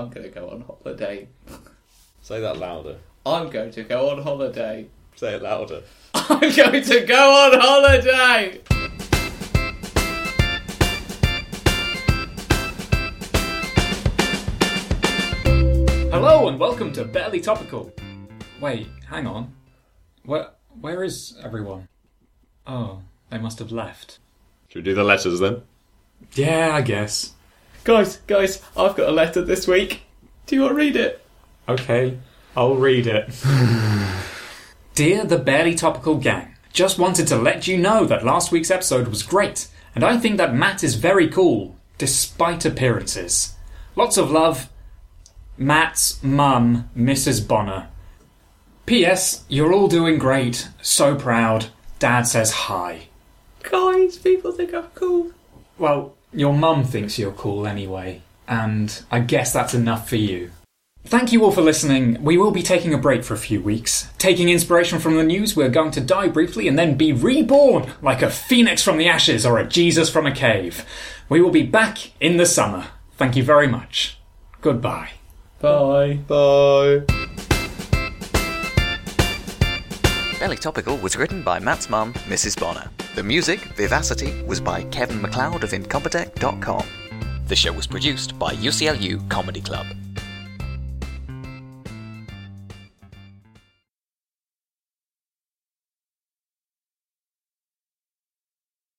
I'm going to go on holiday. Say that louder. I'm going to go on holiday. Say it louder. I'm going to go on holiday. Hello and welcome to Barely Topical. Wait, hang on. Where where is everyone? Oh, they must have left. Should we do the letters then? Yeah, I guess. Guys, guys, I've got a letter this week. Do you want to read it? Okay, I'll read it. Dear the Barely Topical gang, just wanted to let you know that last week's episode was great, and I think that Matt is very cool, despite appearances. Lots of love, Matt's mum, Mrs. Bonner. P.S. You're all doing great. So proud. Dad says hi. Guys, people think I'm cool. Well, your mum thinks you're cool anyway, and I guess that's enough for you. Thank you all for listening. We will be taking a break for a few weeks. Taking inspiration from the news, we're going to die briefly and then be reborn like a phoenix from the ashes or a Jesus from a cave. We will be back in the summer. Thank you very much. Goodbye. Bye. Bye. Barely Topical was written by Matt's mum, Mrs. Bonner. The music, Vivacity, was by Kevin MacLeod of Incompetech.com. The show was produced by UCLU Comedy Club.